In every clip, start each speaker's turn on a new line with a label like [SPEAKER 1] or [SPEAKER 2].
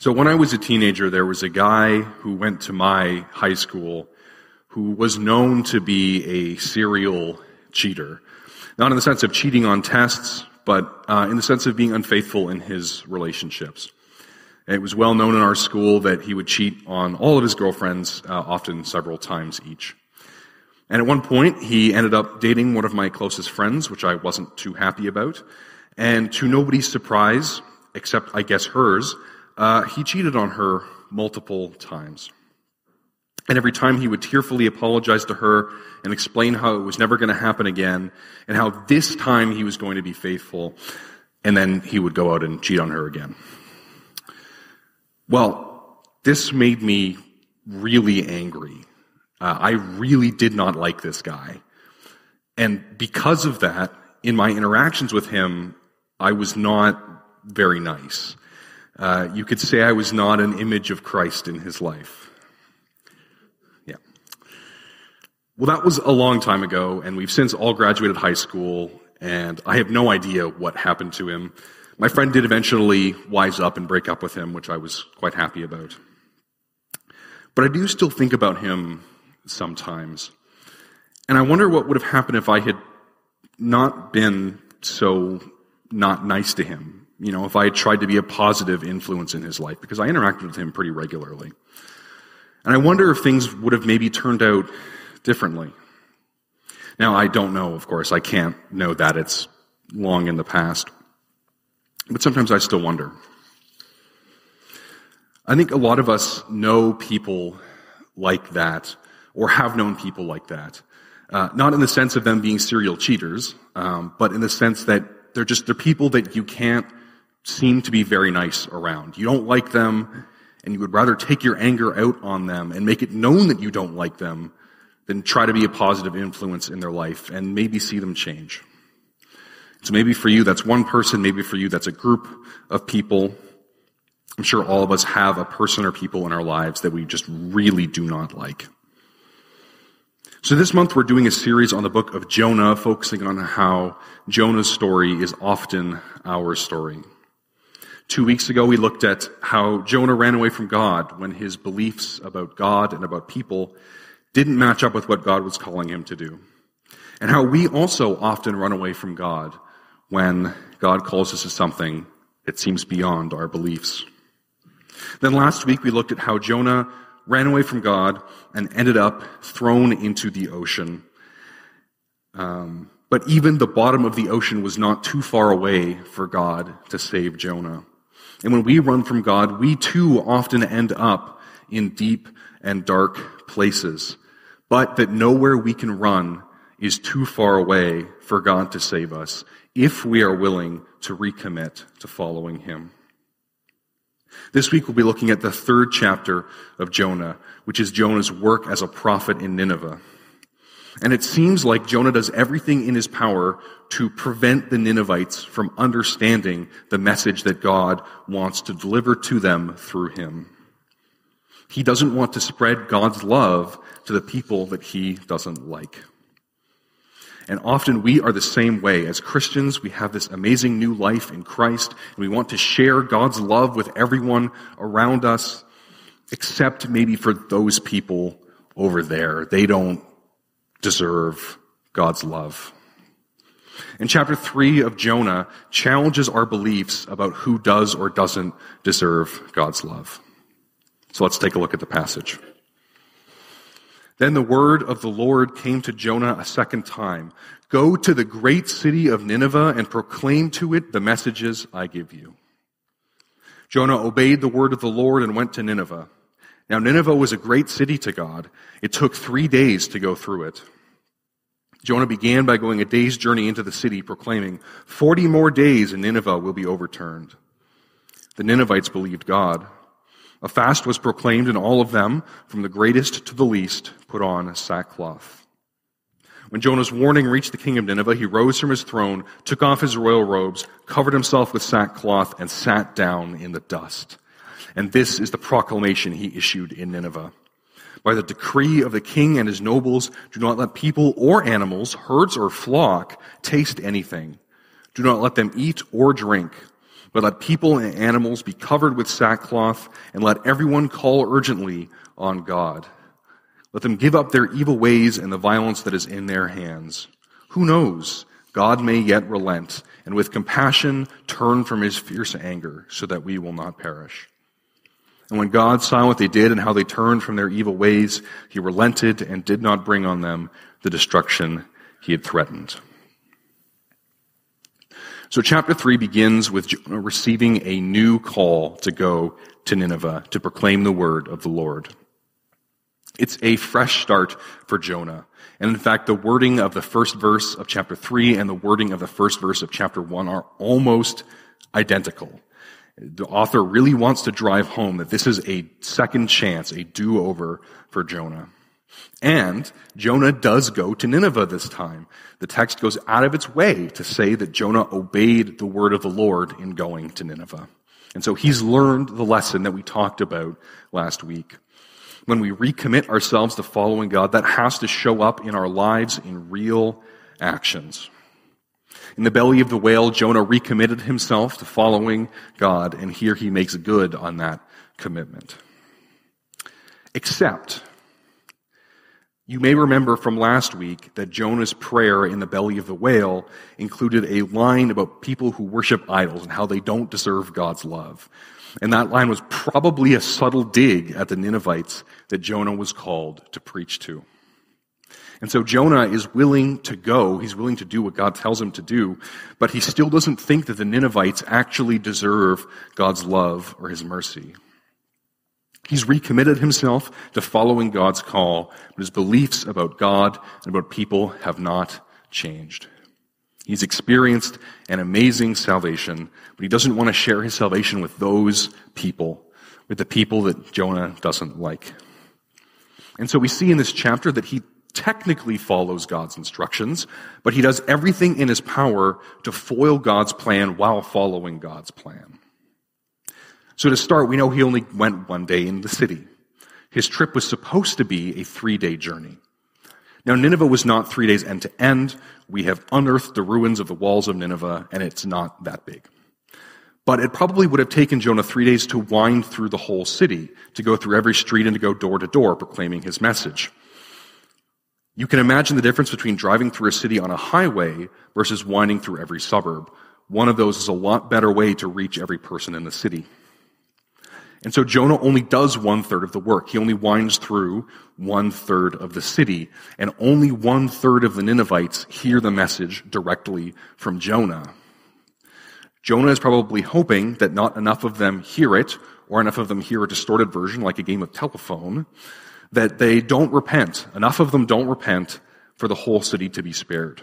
[SPEAKER 1] So when I was a teenager, there was a guy who went to my high school who was known to be a serial cheater. Not in the sense of cheating on tests, but uh, in the sense of being unfaithful in his relationships. It was well known in our school that he would cheat on all of his girlfriends, uh, often several times each. And at one point, he ended up dating one of my closest friends, which I wasn't too happy about. And to nobody's surprise, except I guess hers, uh, he cheated on her multiple times. And every time he would tearfully apologize to her and explain how it was never going to happen again and how this time he was going to be faithful. And then he would go out and cheat on her again. Well, this made me really angry. Uh, I really did not like this guy. And because of that, in my interactions with him, I was not very nice. Uh, you could say I was not an image of Christ in his life. Yeah. Well, that was a long time ago, and we've since all graduated high school, and I have no idea what happened to him. My friend did eventually wise up and break up with him, which I was quite happy about. But I do still think about him sometimes. And I wonder what would have happened if I had not been so not nice to him you know, if I had tried to be a positive influence in his life, because I interacted with him pretty regularly. And I wonder if things would have maybe turned out differently. Now, I don't know, of course. I can't know that. It's long in the past. But sometimes I still wonder. I think a lot of us know people like that, or have known people like that. Uh, not in the sense of them being serial cheaters, um, but in the sense that they're just they're people that you can't seem to be very nice around. You don't like them, and you would rather take your anger out on them and make it known that you don't like them than try to be a positive influence in their life and maybe see them change. So maybe for you that's one person, maybe for you that's a group of people. I'm sure all of us have a person or people in our lives that we just really do not like. So this month we're doing a series on the book of Jonah, focusing on how Jonah's story is often our story. Two weeks ago, we looked at how Jonah ran away from God when his beliefs about God and about people didn't match up with what God was calling him to do. And how we also often run away from God when God calls us to something that seems beyond our beliefs. Then last week, we looked at how Jonah ran away from God and ended up thrown into the ocean. Um, but even the bottom of the ocean was not too far away for God to save Jonah. And when we run from God, we too often end up in deep and dark places. But that nowhere we can run is too far away for God to save us if we are willing to recommit to following Him. This week we'll be looking at the third chapter of Jonah, which is Jonah's work as a prophet in Nineveh. And it seems like Jonah does everything in his power to prevent the Ninevites from understanding the message that God wants to deliver to them through him. He doesn't want to spread God's love to the people that he doesn't like. And often we are the same way. As Christians, we have this amazing new life in Christ, and we want to share God's love with everyone around us, except maybe for those people over there. They don't deserve God's love. And chapter three of Jonah challenges our beliefs about who does or doesn't deserve God's love. So let's take a look at the passage. Then the word of the Lord came to Jonah a second time. Go to the great city of Nineveh and proclaim to it the messages I give you. Jonah obeyed the word of the Lord and went to Nineveh. Now, Nineveh was a great city to God. It took three days to go through it. Jonah began by going a day's journey into the city, proclaiming, 40 more days and Nineveh will be overturned. The Ninevites believed God. A fast was proclaimed, and all of them, from the greatest to the least, put on sackcloth. When Jonah's warning reached the king of Nineveh, he rose from his throne, took off his royal robes, covered himself with sackcloth, and sat down in the dust. And this is the proclamation he issued in Nineveh. By the decree of the king and his nobles, do not let people or animals, herds or flock, taste anything. Do not let them eat or drink. But let people and animals be covered with sackcloth, and let everyone call urgently on God. Let them give up their evil ways and the violence that is in their hands. Who knows? God may yet relent, and with compassion turn from his fierce anger, so that we will not perish. And when God saw what they did and how they turned from their evil ways, he relented and did not bring on them the destruction he had threatened. So chapter 3 begins with Jonah uh, receiving a new call to go to Nineveh to proclaim the word of the Lord. It's a fresh start for Jonah. And in fact, the wording of the first verse of chapter 3 and the wording of the first verse of chapter 1 are almost identical. The author really wants to drive home that this is a second chance, a do-over for Jonah. And Jonah does go to Nineveh this time. The text goes out of its way to say that Jonah obeyed the word of the Lord in going to Nineveh. And so he's learned the lesson that we talked about last week. When we recommit ourselves to following God, that has to show up in our lives in real actions. In the belly of the whale, Jonah recommitted himself to following God, and here he makes good on that commitment. Except you may remember from last week that Jonah's prayer in the belly of the whale included a line about people who worship idols and how they don't deserve God's love. And that line was probably a subtle dig at the Ninevites that Jonah was called to preach to. And so Jonah is willing to go. He's willing to do what God tells him to do, but he still doesn't think that the Ninevites actually deserve God's love or his mercy. He's recommitted himself to following God's call, but his beliefs about God and about people have not changed. He's experienced an amazing salvation, but he doesn't want to share his salvation with those people, with the people that Jonah doesn't like. And so we see in this chapter that he technically follows God's instructions, but he does everything in his power to foil God's plan while following God's plan. So to start, we know he only went one day in the city. His trip was supposed to be a three day journey. Now, Nineveh was not three days end to end. We have unearthed the ruins of the walls of Nineveh, and it's not that big. But it probably would have taken Jonah three days to wind through the whole city, to go through every street and to go door to door proclaiming his message. You can imagine the difference between driving through a city on a highway versus winding through every suburb. One of those is a lot better way to reach every person in the city. And so Jonah only does one third of the work. He only winds through one third of the city, and only one third of the Ninevites hear the message directly from Jonah. Jonah is probably hoping that not enough of them hear it, or enough of them hear a distorted version like a game of telephone, that they don't repent. Enough of them don't repent for the whole city to be spared.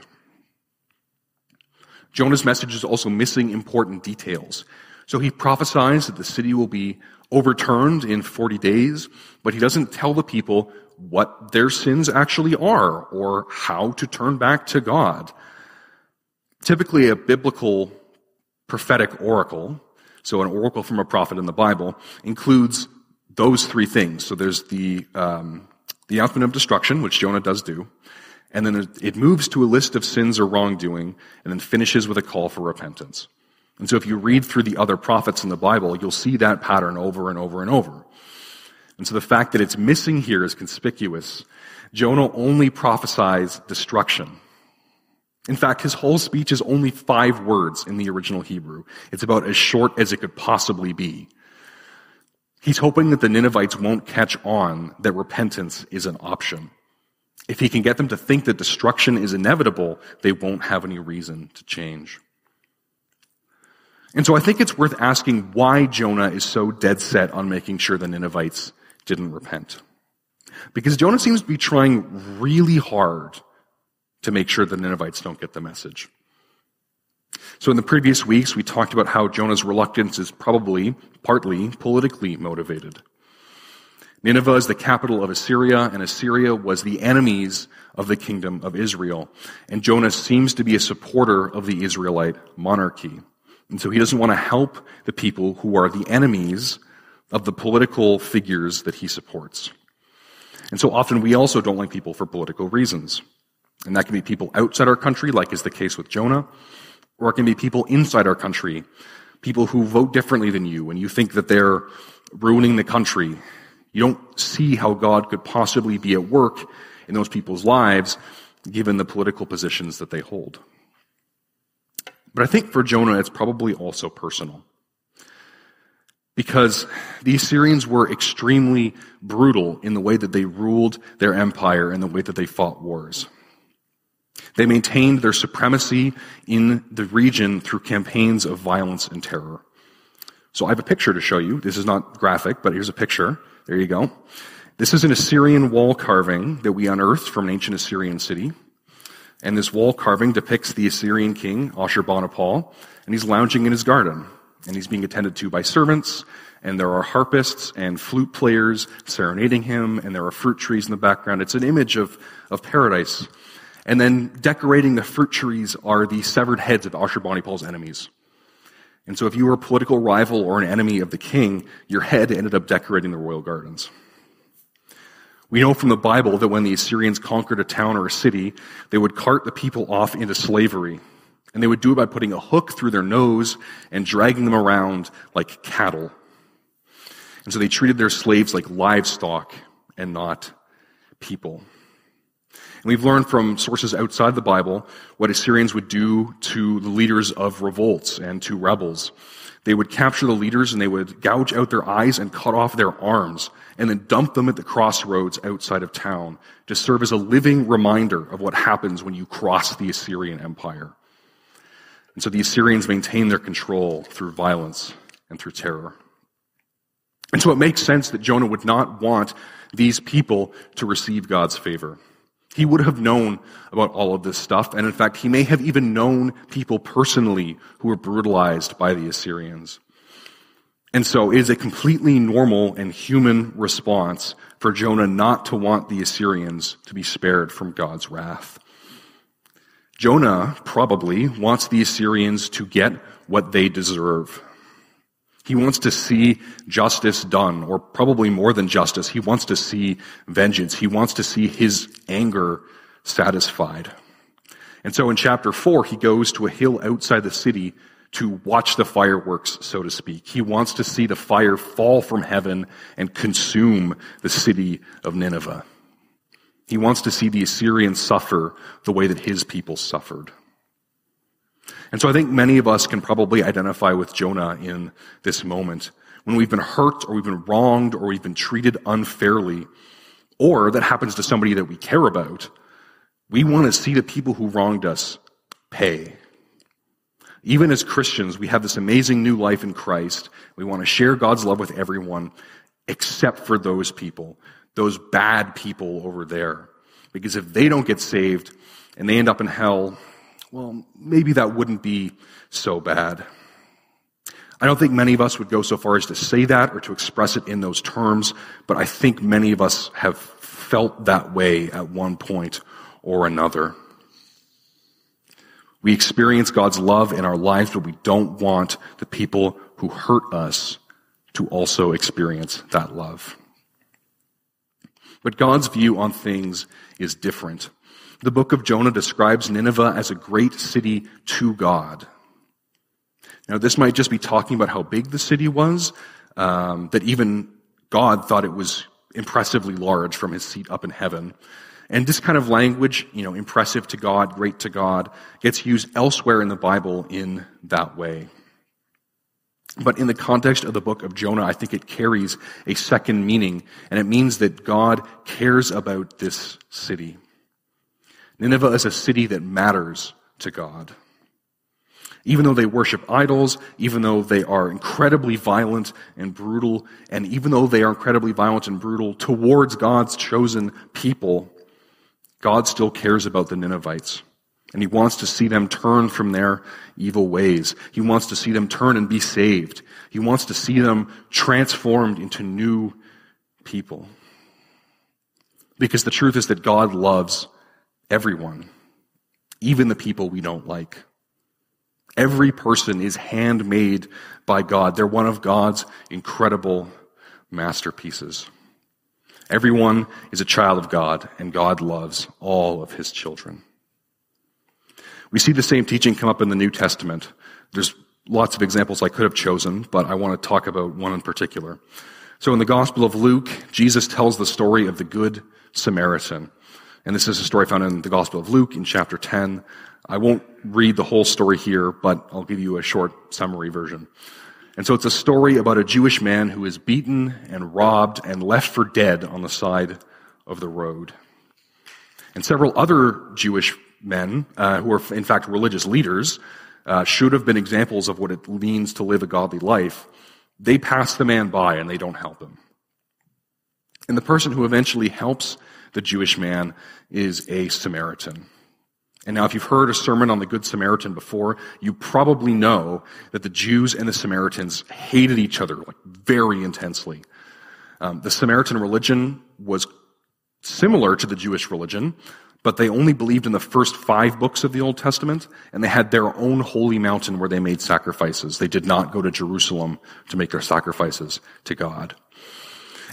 [SPEAKER 1] Jonah's message is also missing important details. So he prophesies that the city will be overturned in 40 days, but he doesn't tell the people what their sins actually are or how to turn back to God. Typically, a biblical prophetic oracle, so an oracle from a prophet in the Bible, includes those three things. So there's the, um, the announcement of destruction, which Jonah does do, and then it moves to a list of sins or wrongdoing, and then finishes with a call for repentance. And so if you read through the other prophets in the Bible, you'll see that pattern over and over and over. And so the fact that it's missing here is conspicuous. Jonah only prophesies destruction. In fact, his whole speech is only five words in the original Hebrew. It's about as short as it could possibly be. He's hoping that the Ninevites won't catch on that repentance is an option. If he can get them to think that destruction is inevitable, they won't have any reason to change. And so I think it's worth asking why Jonah is so dead set on making sure the Ninevites didn't repent. Because Jonah seems to be trying really hard to make sure the Ninevites don't get the message. So in the previous weeks, we talked about how Jonah's reluctance is probably partly politically motivated. Nineveh is the capital of Assyria, and Assyria was the enemies of the kingdom of Israel. And Jonah seems to be a supporter of the Israelite monarchy. And so he doesn't want to help the people who are the enemies of the political figures that he supports. And so often we also don't like people for political reasons. And that can be people outside our country, like is the case with Jonah, or it can be people inside our country, people who vote differently than you, and you think that they're ruining the country. You don't see how God could possibly be at work in those people's lives, given the political positions that they hold. But I think for Jonah, it's probably also personal. Because the Assyrians were extremely brutal in the way that they ruled their empire and the way that they fought wars. They maintained their supremacy in the region through campaigns of violence and terror. So I have a picture to show you. This is not graphic, but here's a picture. There you go. This is an Assyrian wall carving that we unearthed from an ancient Assyrian city. And this wall carving depicts the Assyrian king, Ashurbanipal, and he's lounging in his garden. And he's being attended to by servants, and there are harpists and flute players serenading him, and there are fruit trees in the background. It's an image of, of paradise. And then decorating the fruit trees are the severed heads of Ashurbanipal's enemies. And so if you were a political rival or an enemy of the king, your head ended up decorating the royal gardens. We know from the Bible that when the Assyrians conquered a town or a city, they would cart the people off into slavery. And they would do it by putting a hook through their nose and dragging them around like cattle. And so they treated their slaves like livestock and not people. And we've learned from sources outside the Bible what Assyrians would do to the leaders of revolts and to rebels. They would capture the leaders and they would gouge out their eyes and cut off their arms and then dump them at the crossroads outside of town to serve as a living reminder of what happens when you cross the Assyrian Empire. And so the Assyrians maintain their control through violence and through terror. And so it makes sense that Jonah would not want these people to receive God's favor. He would have known about all of this stuff, and in fact, he may have even known people personally who were brutalized by the Assyrians. And so it is a completely normal and human response for Jonah not to want the Assyrians to be spared from God's wrath. Jonah probably wants the Assyrians to get what they deserve. He wants to see justice done, or probably more than justice. He wants to see vengeance. He wants to see his anger satisfied. And so in chapter four, he goes to a hill outside the city to watch the fireworks, so to speak. He wants to see the fire fall from heaven and consume the city of Nineveh. He wants to see the Assyrians suffer the way that his people suffered. And so I think many of us can probably identify with Jonah in this moment. When we've been hurt or we've been wronged or we've been treated unfairly, or that happens to somebody that we care about, we want to see the people who wronged us pay. Even as Christians, we have this amazing new life in Christ. We want to share God's love with everyone except for those people, those bad people over there. Because if they don't get saved and they end up in hell, well, maybe that wouldn't be so bad. I don't think many of us would go so far as to say that or to express it in those terms, but I think many of us have felt that way at one point or another. We experience God's love in our lives, but we don't want the people who hurt us to also experience that love. But God's view on things is different. The book of Jonah describes Nineveh as a great city to God. Now, this might just be talking about how big the city was, um, that even God thought it was impressively large from his seat up in heaven. And this kind of language, you know, impressive to God, great to God, gets used elsewhere in the Bible in that way. But in the context of the book of Jonah, I think it carries a second meaning, and it means that God cares about this city. Nineveh is a city that matters to God. Even though they worship idols, even though they are incredibly violent and brutal, and even though they are incredibly violent and brutal towards God's chosen people, God still cares about the Ninevites. And he wants to see them turn from their evil ways. He wants to see them turn and be saved. He wants to see them transformed into new people. Because the truth is that God loves everyone, even the people we don't like. Every person is handmade by God. They're one of God's incredible masterpieces. Everyone is a child of God, and God loves all of his children. We see the same teaching come up in the New Testament. There's lots of examples I could have chosen, but I want to talk about one in particular. So in the Gospel of Luke, Jesus tells the story of the Good Samaritan. And this is a story found in the Gospel of Luke in chapter 10. I won't read the whole story here, but I'll give you a short summary version. And so it's a story about a Jewish man who is beaten and robbed and left for dead on the side of the road. And several other Jewish men, uh, who are in fact religious leaders, uh, should have been examples of what it means to live a godly life. They pass the man by and they don't help him. And the person who eventually helps the Jewish man is a Samaritan. And now, if you've heard a sermon on the Good Samaritan before, you probably know that the Jews and the Samaritans hated each other like very intensely. Um, the Samaritan religion was similar to the Jewish religion, but they only believed in the first five books of the Old Testament, and they had their own holy mountain where they made sacrifices. They did not go to Jerusalem to make their sacrifices to God.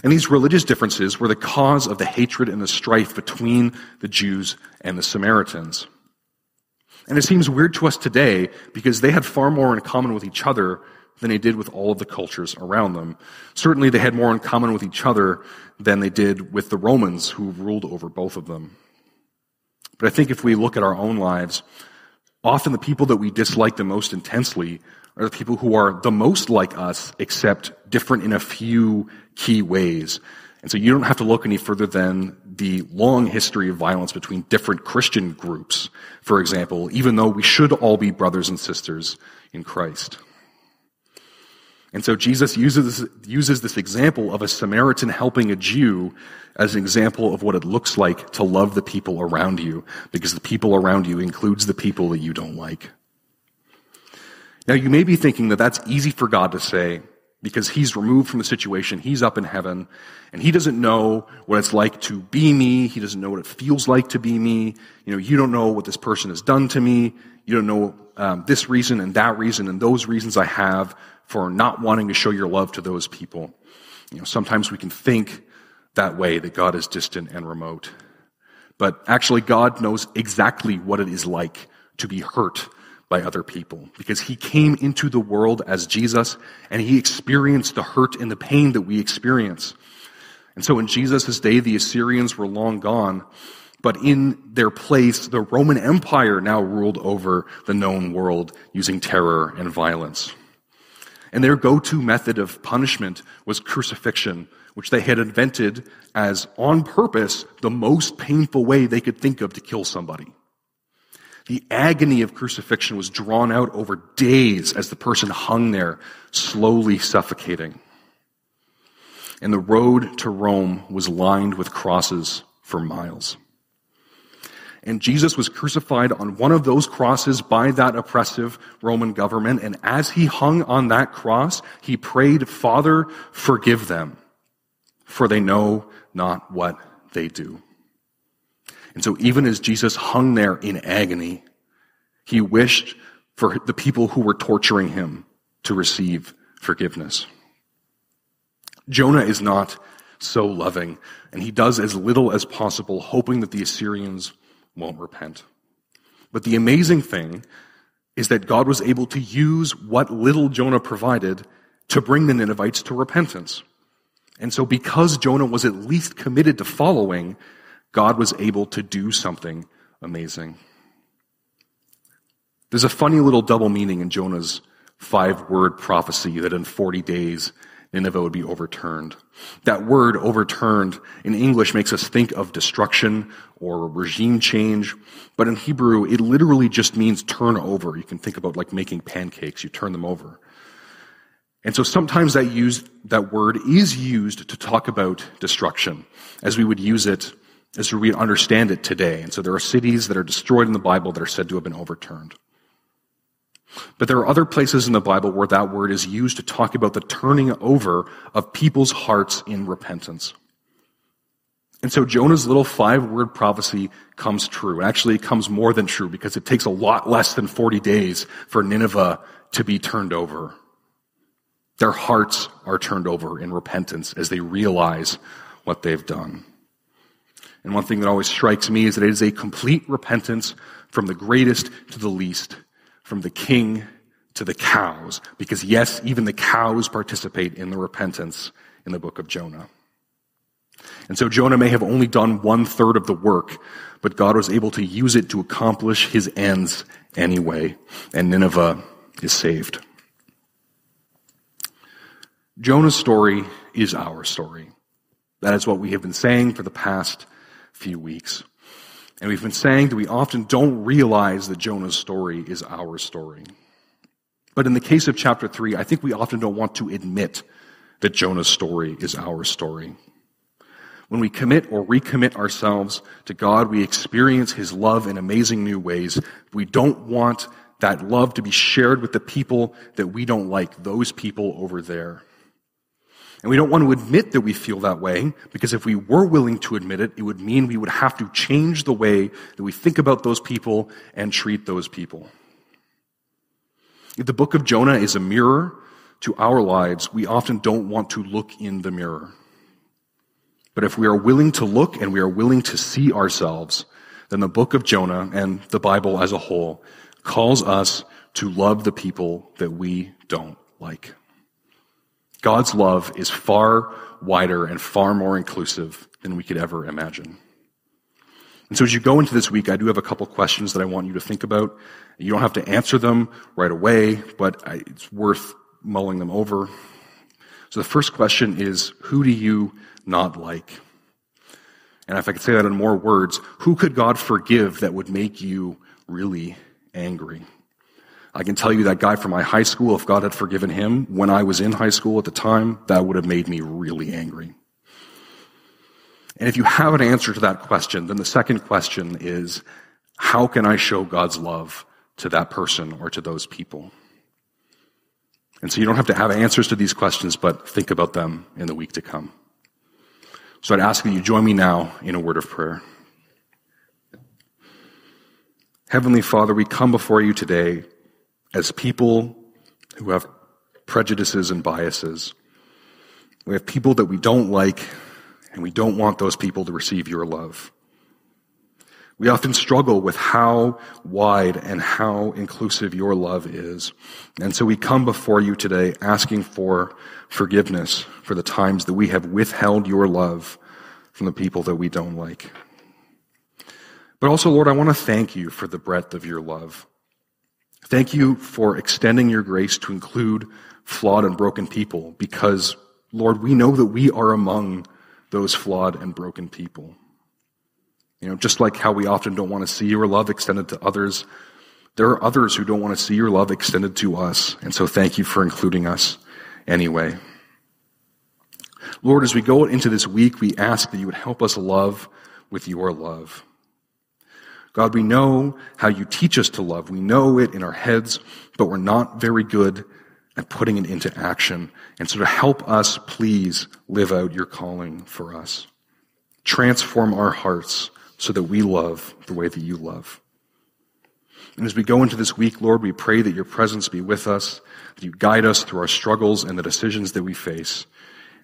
[SPEAKER 1] And these religious differences were the cause of the hatred and the strife between the Jews and the Samaritans. And it seems weird to us today because they had far more in common with each other than they did with all of the cultures around them. Certainly they had more in common with each other than they did with the Romans who ruled over both of them. But I think if we look at our own lives, often the people that we dislike the most intensely are the people who are the most like us, except different in a few key ways. And so you don't have to look any further than the long history of violence between different Christian groups, for example, even though we should all be brothers and sisters in Christ. And so Jesus uses, uses this example of a Samaritan helping a Jew as an example of what it looks like to love the people around you, because the people around you includes the people that you don't like. Now you may be thinking that that's easy for God to say, because he's removed from the situation. He's up in heaven and he doesn't know what it's like to be me. He doesn't know what it feels like to be me. You know, you don't know what this person has done to me. You don't know um, this reason and that reason and those reasons I have for not wanting to show your love to those people. You know, sometimes we can think that way that God is distant and remote. But actually God knows exactly what it is like to be hurt by other people because he came into the world as Jesus and he experienced the hurt and the pain that we experience. And so in Jesus' day, the Assyrians were long gone, but in their place, the Roman Empire now ruled over the known world using terror and violence. And their go-to method of punishment was crucifixion, which they had invented as on purpose the most painful way they could think of to kill somebody. The agony of crucifixion was drawn out over days as the person hung there, slowly suffocating. And the road to Rome was lined with crosses for miles. And Jesus was crucified on one of those crosses by that oppressive Roman government. And as he hung on that cross, he prayed, Father, forgive them, for they know not what they do. And so even as Jesus hung there in agony, he wished for the people who were torturing him to receive forgiveness. Jonah is not so loving, and he does as little as possible, hoping that the Assyrians won't repent. But the amazing thing is that God was able to use what little Jonah provided to bring the Ninevites to repentance. And so because Jonah was at least committed to following, God was able to do something amazing. There's a funny little double meaning in Jonah's five word prophecy that in 40 days Nineveh would be overturned. That word overturned in English makes us think of destruction or regime change, but in Hebrew it literally just means turn over. You can think about like making pancakes, you turn them over. And so sometimes that used, that word is used to talk about destruction as we would use it as we understand it today. And so there are cities that are destroyed in the Bible that are said to have been overturned. But there are other places in the Bible where that word is used to talk about the turning over of people's hearts in repentance. And so Jonah's little five word prophecy comes true. Actually, it comes more than true because it takes a lot less than 40 days for Nineveh to be turned over. Their hearts are turned over in repentance as they realize what they've done. And one thing that always strikes me is that it is a complete repentance from the greatest to the least, from the king to the cows, because yes, even the cows participate in the repentance in the book of Jonah. And so Jonah may have only done one third of the work, but God was able to use it to accomplish his ends anyway, and Nineveh is saved. Jonah's story is our story. That is what we have been saying for the past few weeks. And we've been saying that we often don't realize that Jonah's story is our story. But in the case of chapter 3, I think we often don't want to admit that Jonah's story is our story. When we commit or recommit ourselves to God, we experience His love in amazing new ways. We don't want that love to be shared with the people that we don't like, those people over there. And we don't want to admit that we feel that way, because if we were willing to admit it, it would mean we would have to change the way that we think about those people and treat those people. If the book of Jonah is a mirror to our lives, we often don't want to look in the mirror. But if we are willing to look and we are willing to see ourselves, then the book of Jonah and the Bible as a whole calls us to love the people that we don't like. God's love is far wider and far more inclusive than we could ever imagine. And so as you go into this week, I do have a couple questions that I want you to think about. You don't have to answer them right away, but it's worth mulling them over. So the first question is, who do you not like? And if I could say that in more words, who could God forgive that would make you really angry? I can tell you that guy from my high school, if God had forgiven him when I was in high school at the time, that would have made me really angry. And if you have an answer to that question, then the second question is, how can I show God's love to that person or to those people? And so you don't have to have answers to these questions, but think about them in the week to come. So I'd ask that you join me now in a word of prayer. Heavenly Father, we come before you today as people who have prejudices and biases. We have people that we don't like, and we don't want those people to receive your love. We often struggle with how wide and how inclusive your love is. And so we come before you today asking for forgiveness for the times that we have withheld your love from the people that we don't like. But also, Lord, I want to thank you for the breadth of your love. Thank you for extending your grace to include flawed and broken people because, Lord, we know that we are among those flawed and broken people. You know, just like how we often don't want to see your love extended to others, there are others who don't want to see your love extended to us. And so thank you for including us anyway. Lord, as we go into this week, we ask that you would help us love with your love. God, we know how you teach us to love. We know it in our heads, but we're not very good at putting it into action. And so to help us, please live out your calling for us. Transform our hearts so that we love the way that you love. And as we go into this week, Lord, we pray that your presence be with us, that you guide us through our struggles and the decisions that we face.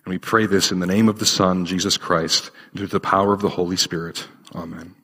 [SPEAKER 1] And we pray this in the name of the Son, Jesus Christ, and through the power of the Holy Spirit. Amen.